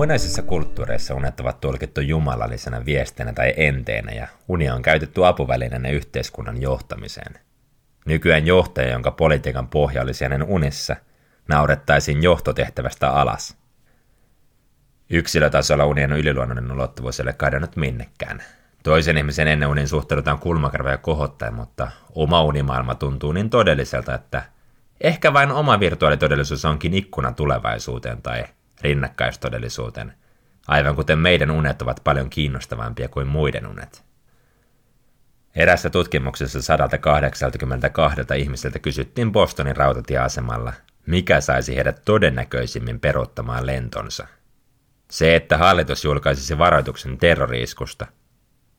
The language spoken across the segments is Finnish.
Muinaisissa kulttuureissa unet ovat tulkittu jumalallisena viestinä tai enteenä ja unia on käytetty apuvälineenä yhteiskunnan johtamiseen. Nykyään johtaja, jonka politiikan pohja olisi hänen unissa, naurettaisiin johtotehtävästä alas. Yksilötasolla unien yliluonnollinen ulottuvuus ei ole kadonnut minnekään. Toisen ihmisen ennen unin suhtaudutaan kulmakarvoja kohottaen, mutta oma unimaailma tuntuu niin todelliselta, että ehkä vain oma virtuaalitodellisuus onkin ikkuna tulevaisuuteen tai rinnakkaistodellisuuteen, aivan kuten meidän unet ovat paljon kiinnostavampia kuin muiden unet. Erässä tutkimuksessa 182 ihmiseltä kysyttiin Bostonin rautatieasemalla, mikä saisi heidät todennäköisimmin peruuttamaan lentonsa. Se, että hallitus julkaisisi varoituksen terroriiskusta.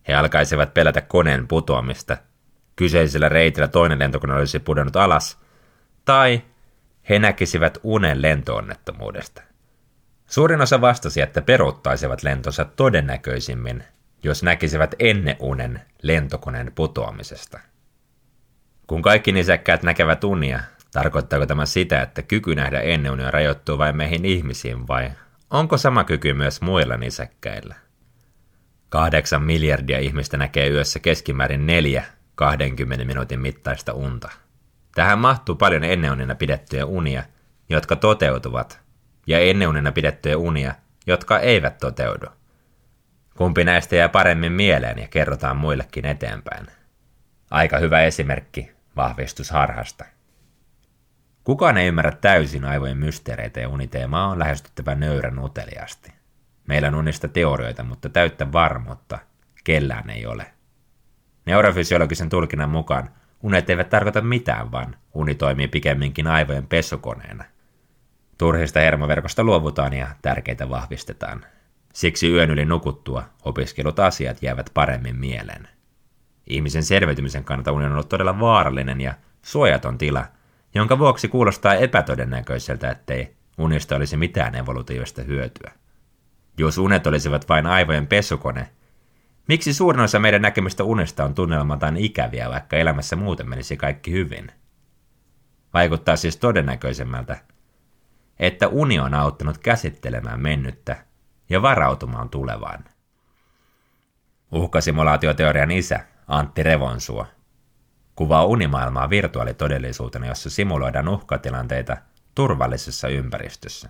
He alkaisivat pelätä koneen putoamista. Kyseisellä reitillä toinen lentokone olisi pudonnut alas. Tai he näkisivät unen lentoonnettomuudesta. Suurin osa vastasi, että peruuttaisivat lentonsa todennäköisimmin, jos näkisivät ennen unen lentokoneen putoamisesta. Kun kaikki nisäkkäät näkevät unia, tarkoittaako tämä sitä, että kyky nähdä ennen unia rajoittuu vain meihin ihmisiin vai onko sama kyky myös muilla nisäkkäillä? Kahdeksan miljardia ihmistä näkee yössä keskimäärin neljä 20 minuutin mittaista unta. Tähän mahtuu paljon ennenunina pidettyjä unia, jotka toteutuvat ja ennenunina pidettyjä unia, jotka eivät toteudu. Kumpi näistä jää paremmin mieleen ja kerrotaan muillekin eteenpäin. Aika hyvä esimerkki vahvistusharhasta. Kukaan ei ymmärrä täysin aivojen mysteereitä ja uniteemaa on lähestyttävä nöyrän uteliasti. Meillä on unista teorioita, mutta täyttä varmuutta kellään ei ole. Neurofysiologisen tulkinnan mukaan unet eivät tarkoita mitään, vaan uni toimii pikemminkin aivojen pesukoneena – Turhista hermoverkosta luovutaan ja tärkeitä vahvistetaan. Siksi yön yli nukuttua opiskelut asiat jäävät paremmin mieleen. Ihmisen selviytymisen kannalta uni on ollut todella vaarallinen ja suojaton tila, jonka vuoksi kuulostaa epätodennäköiseltä, ettei unista olisi mitään evolutiivista hyötyä. Jos unet olisivat vain aivojen pesukone, miksi suurin osa meidän näkemistä unesta on tunnelmaltaan ikäviä, vaikka elämässä muuten menisi kaikki hyvin? Vaikuttaa siis todennäköisemmältä, että uni on auttanut käsittelemään mennyttä ja varautumaan tulevaan. Uhkasimulaatioteorian isä, Antti Revonsuo, kuvaa unimaailmaa virtuaalitodellisuutena, jossa simuloidaan uhkatilanteita turvallisessa ympäristössä.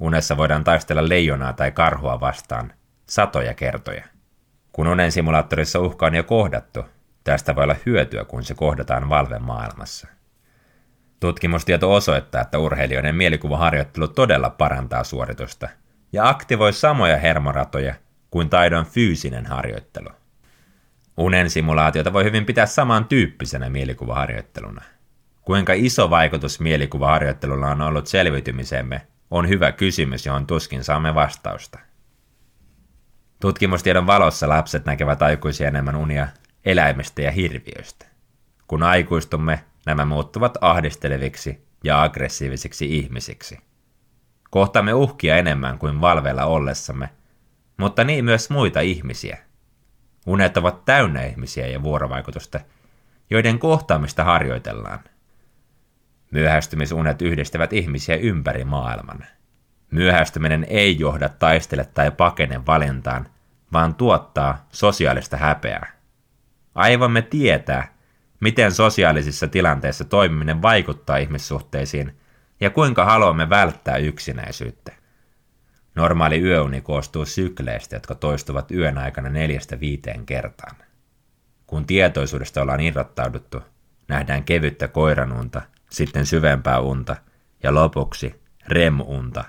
Unessa voidaan taistella leijonaa tai karhua vastaan satoja kertoja. Kun unen simulaattorissa uhka on jo kohdattu, tästä voi olla hyötyä, kun se kohdataan valven maailmassa. Tutkimustieto osoittaa, että urheilijoiden mielikuvaharjoittelu todella parantaa suoritusta ja aktivoi samoja hermoratoja kuin taidon fyysinen harjoittelu. Unen simulaatiota voi hyvin pitää samantyyppisenä mielikuvaharjoitteluna. Kuinka iso vaikutus mielikuvaharjoittelulla on ollut selviytymisemme, on hyvä kysymys, johon tuskin saamme vastausta. Tutkimustiedon valossa lapset näkevät aikuisia enemmän unia eläimistä ja hirviöistä. Kun aikuistumme, nämä muuttuvat ahdisteleviksi ja aggressiivisiksi ihmisiksi. Kohtaamme uhkia enemmän kuin valveilla ollessamme, mutta niin myös muita ihmisiä. Unet ovat täynnä ihmisiä ja vuorovaikutusta, joiden kohtaamista harjoitellaan. Myöhästymisunet yhdistävät ihmisiä ympäri maailman. Myöhästyminen ei johda taistele tai pakene valintaan, vaan tuottaa sosiaalista häpeää. Aivomme tietää, miten sosiaalisissa tilanteissa toimiminen vaikuttaa ihmissuhteisiin ja kuinka haluamme välttää yksinäisyyttä. Normaali yöuni koostuu sykleistä, jotka toistuvat yön aikana neljästä viiteen kertaan. Kun tietoisuudesta ollaan irrottauduttu, nähdään kevyttä koiranunta, sitten syvempää unta ja lopuksi REM-unta,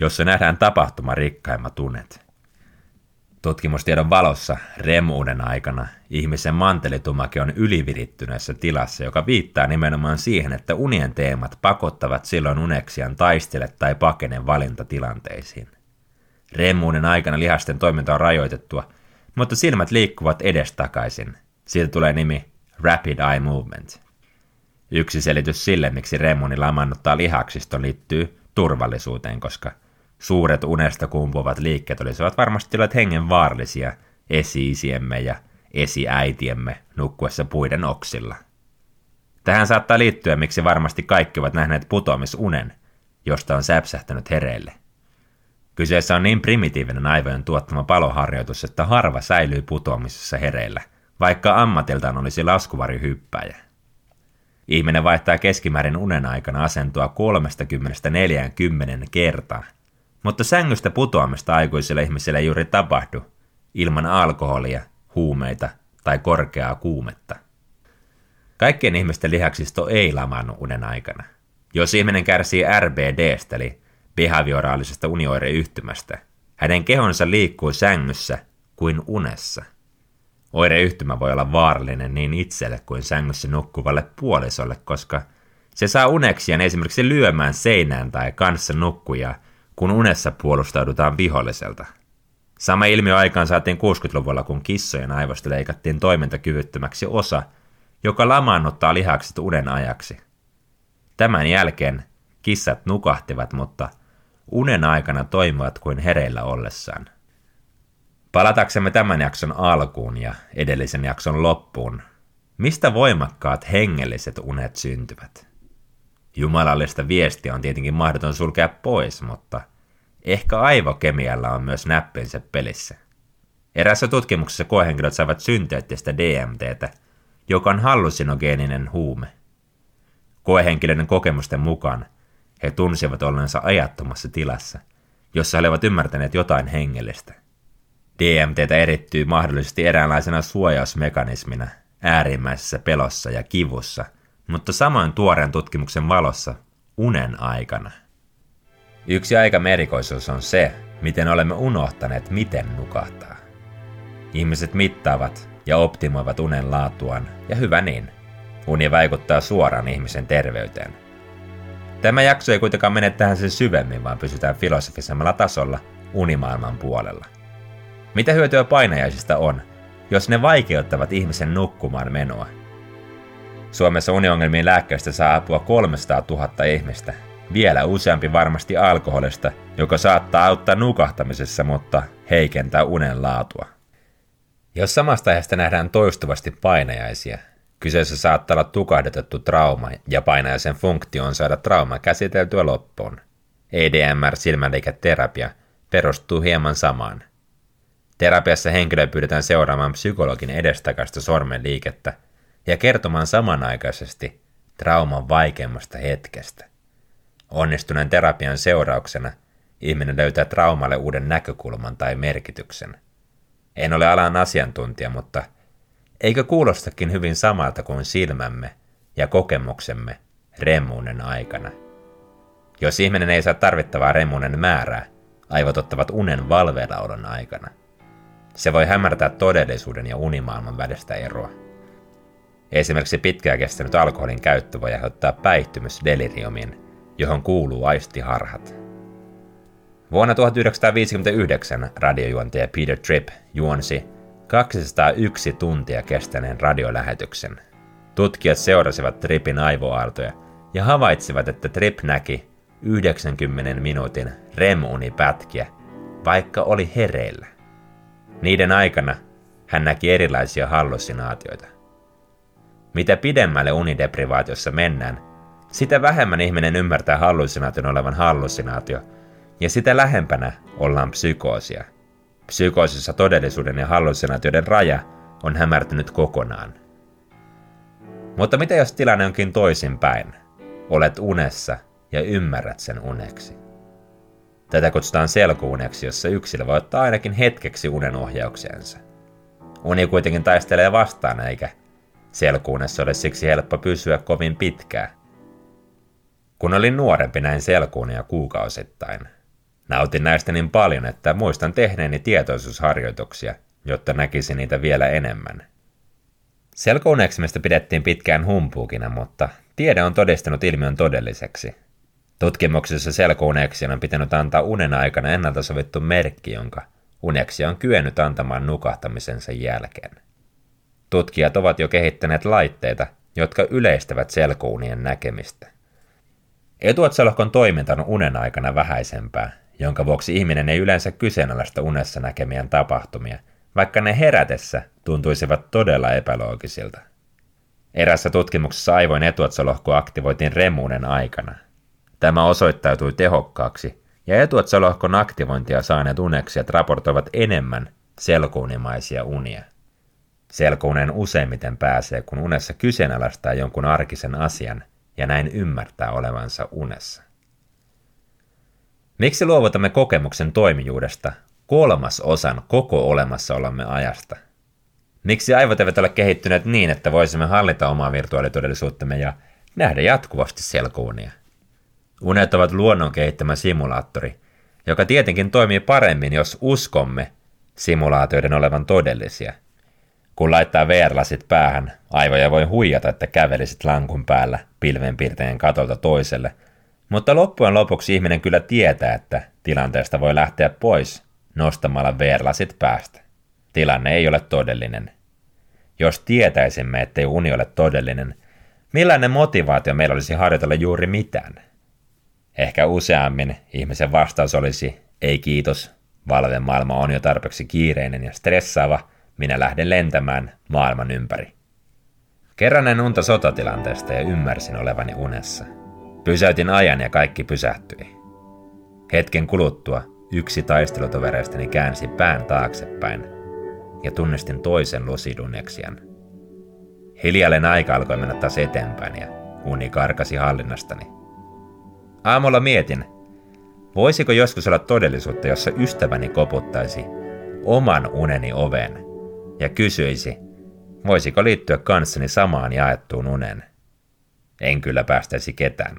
jossa nähdään tapahtuma rikkaimmat unet. Tutkimustiedon valossa remuuden aikana ihmisen mantelitumake on ylivirittyneessä tilassa, joka viittaa nimenomaan siihen, että unien teemat pakottavat silloin uneksian taistele tai pakene valintatilanteisiin. Remuuden aikana lihasten toiminta on rajoitettua, mutta silmät liikkuvat edestakaisin. Siitä tulee nimi Rapid Eye Movement. Yksi selitys sille, miksi remuni lamannuttaa lihaksiston liittyy turvallisuuteen, koska – Suuret unesta kumpuvat liikkeet olisivat varmasti olleet hengen vaarallisia esi-isiemme ja esiäitiemme nukkuessa puiden oksilla. Tähän saattaa liittyä, miksi varmasti kaikki ovat nähneet putoamisunen, josta on säpsähtänyt hereille. Kyseessä on niin primitiivinen aivojen tuottama paloharjoitus, että harva säilyy putoamisessa hereillä, vaikka ammatiltaan olisi laskuvarjohyppäjä. Ihminen vaihtaa keskimäärin unen aikana asentoa 30-40 kertaa, mutta sängystä putoamista aikuisille ihmisille ei juuri tapahdu, ilman alkoholia, huumeita tai korkeaa kuumetta. Kaikkien ihmisten lihaksisto ei lamaannu unen aikana. Jos ihminen kärsii RBDstä, eli behavioraalisesta unioireyhtymästä, hänen kehonsa liikkuu sängyssä kuin unessa. Oireyhtymä voi olla vaarallinen niin itselle kuin sängyssä nukkuvalle puolisolle, koska se saa uneksien esimerkiksi lyömään seinään tai kanssa nukkuja, kun unessa puolustaudutaan viholliselta. Sama ilmiö aikaan saatiin 60-luvulla, kun kissojen aivosta leikattiin toimintakyvyttömäksi osa, joka lamaannuttaa lihakset unen ajaksi. Tämän jälkeen kissat nukahtivat, mutta unen aikana toimivat kuin hereillä ollessaan. Palataksemme tämän jakson alkuun ja edellisen jakson loppuun, mistä voimakkaat hengelliset unet syntyvät? Jumalallista viestiä on tietenkin mahdoton sulkea pois, mutta ehkä aivokemialla on myös näppinsä pelissä. Erässä tutkimuksessa koehenkilöt saivat synteettistä DMTtä, joka on hallusinogeeninen huume. Koehenkilöiden kokemusten mukaan he tunsivat ollensa ajattomassa tilassa, jossa he olivat ymmärtäneet jotain hengellistä. DMTtä erittyy mahdollisesti eräänlaisena suojausmekanismina äärimmäisessä pelossa ja kivussa, mutta samoin tuoreen tutkimuksen valossa unen aikana. Yksi aika merikoisuus on se, miten olemme unohtaneet, miten nukahtaa. Ihmiset mittaavat ja optimoivat unen laatuaan, ja hyvä niin. Uni vaikuttaa suoraan ihmisen terveyteen – Tämä jakso ei kuitenkaan mene tähän sen syvemmin, vaan pysytään filosofisemmalla tasolla unimaailman puolella. Mitä hyötyä painajaisista on, jos ne vaikeuttavat ihmisen nukkumaan menoa? Suomessa uniongelmiin lääkkeistä saa apua 300 000 ihmistä. Vielä useampi varmasti alkoholista, joka saattaa auttaa nukahtamisessa, mutta heikentää unen laatua. Jos samasta aiheesta nähdään toistuvasti painajaisia, Kyseessä saattaa olla tukahdutettu trauma ja painajaisen funktio on saada trauma käsiteltyä loppuun. EDMR-silmäliiketerapia perustuu hieman samaan. Terapiassa henkilö pyydetään seuraamaan psykologin edestakaista sormenliikettä ja kertomaan samanaikaisesti trauman vaikeimmasta hetkestä. Onnistuneen terapian seurauksena ihminen löytää traumalle uuden näkökulman tai merkityksen. En ole alan asiantuntija, mutta – Eikö kuulostakin hyvin samalta kuin silmämme ja kokemuksemme remmuunen aikana? Jos ihminen ei saa tarvittavaa remmuunen määrää, aivot ottavat unen valveillaolon aikana. Se voi hämärtää todellisuuden ja unimaailman välistä eroa. Esimerkiksi pitkään kestänyt alkoholin käyttö voi aiheuttaa päihtymysdeliriumin, johon kuuluu aistiharhat. Vuonna 1959 radiojuontaja Peter Tripp juonsi 201 tuntia kestäneen radiolähetyksen. Tutkijat seurasivat Tripin aivoaaltoja ja havaitsivat, että Trip näki 90 minuutin REM-unipätkiä, vaikka oli hereillä. Niiden aikana hän näki erilaisia hallusinaatioita. Mitä pidemmälle unideprivaatiossa mennään, sitä vähemmän ihminen ymmärtää hallusinaation olevan hallusinaatio, ja sitä lähempänä ollaan psykoosia – Psykoosissa todellisuuden ja hallusinaatioiden raja on hämärtynyt kokonaan. Mutta mitä jos tilanne onkin toisinpäin? Olet unessa ja ymmärrät sen uneksi. Tätä kutsutaan selkuuneksi, jossa yksilö voi ottaa ainakin hetkeksi unen ohjauksensa. Uni kuitenkin taistelee vastaan, eikä selkuunessa ole siksi helppo pysyä kovin pitkään. Kun olin nuorempi näin selkuunia kuukausittain, Nautin näistä niin paljon, että muistan tehneeni tietoisuusharjoituksia, jotta näkisin niitä vielä enemmän. Selkouneksimista pidettiin pitkään humpuukina, mutta tiede on todistanut ilmiön todelliseksi. Tutkimuksessa selkouneksien on pitänyt antaa unen aikana ennalta sovittu merkki, jonka uneksi on kyennyt antamaan nukahtamisensa jälkeen. Tutkijat ovat jo kehittäneet laitteita, jotka yleistävät selkounien näkemistä. Etuotsalohkon toiminta on unen aikana vähäisempää, jonka vuoksi ihminen ei yleensä kyseenalaista unessa näkemien tapahtumia, vaikka ne herätessä tuntuisivat todella epäloogisilta. Erässä tutkimuksessa aivoin etuotsalohko aktivoitiin remuunen aikana. Tämä osoittautui tehokkaaksi, ja etuotsalohkon aktivointia saaneet uneksijat raportoivat enemmän selkounimaisia unia. Selkounen useimmiten pääsee, kun unessa kyseenalaistaa jonkun arkisen asian ja näin ymmärtää olevansa unessa. Miksi luovutamme kokemuksen toimijuudesta kolmas osan koko olemassaolomme ajasta? Miksi aivot eivät ole kehittyneet niin, että voisimme hallita omaa virtuaalitodellisuuttamme ja nähdä jatkuvasti selkounia? Unet ovat luonnon kehittämä simulaattori, joka tietenkin toimii paremmin, jos uskomme simulaatioiden olevan todellisia. Kun laittaa VR-lasit päähän, aivoja voi huijata, että kävelisit lankun päällä pilvenpiirteen katolta toiselle, mutta loppujen lopuksi ihminen kyllä tietää, että tilanteesta voi lähteä pois nostamalla VR-lasit päästä. Tilanne ei ole todellinen. Jos tietäisimme, ettei uni ole todellinen, millainen motivaatio meillä olisi harjoitella juuri mitään? Ehkä useammin ihmisen vastaus olisi, ei kiitos, valven maailma on jo tarpeeksi kiireinen ja stressaava, minä lähden lentämään maailman ympäri. Kerran en unta sotatilanteesta ja ymmärsin olevani unessa. Pysäytin ajan ja kaikki pysähtyi. Hetken kuluttua yksi taistelutovereistani käänsi pään taaksepäin ja tunnistin toisen lusiduneksian. Hiljalleen aika alkoi mennä taas eteenpäin ja uni karkasi hallinnastani. Aamulla mietin, voisiko joskus olla todellisuutta, jossa ystäväni koputtaisi oman uneni oven ja kysyisi, voisiko liittyä kanssani samaan jaettuun unen. En kyllä päästäisi ketään.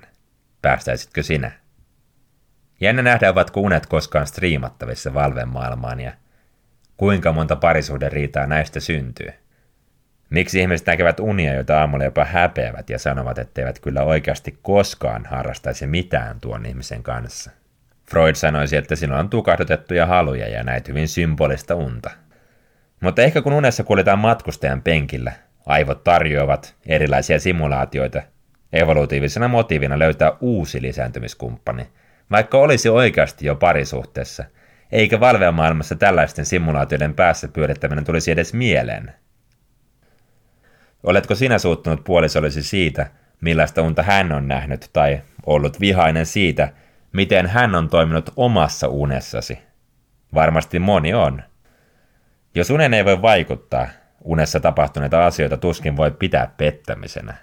Päästäisitkö sinä? Jännä nähdä, ovatko unet koskaan striimattavissa Valven maailmaan ja kuinka monta parisuhden riitaa näistä syntyy. Miksi ihmiset näkevät unia, joita aamulla jopa häpeävät ja sanovat, etteivät kyllä oikeasti koskaan harrastaisi mitään tuon ihmisen kanssa? Freud sanoisi, että sinulla on tukahdutettuja haluja ja näet hyvin symbolista unta. Mutta ehkä kun unessa kuljetaan matkustajan penkillä, aivot tarjoavat erilaisia simulaatioita, evolutiivisena motiivina löytää uusi lisääntymiskumppani, vaikka olisi oikeasti jo parisuhteessa, eikä valvemaailmassa tällaisten simulaatioiden päässä pyörittäminen tulisi edes mieleen – Oletko sinä suuttunut puolisollesi siitä, millaista unta hän on nähnyt, tai ollut vihainen siitä, miten hän on toiminut omassa unessasi? Varmasti moni on. Jos unen ei voi vaikuttaa, unessa tapahtuneita asioita tuskin voi pitää pettämisenä.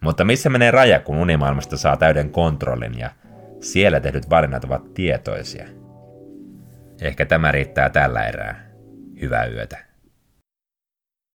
Mutta missä menee raja, kun unimaailmasta saa täyden kontrollin ja siellä tehdyt valinnat ovat tietoisia? Ehkä tämä riittää tällä erää. Hyvää yötä.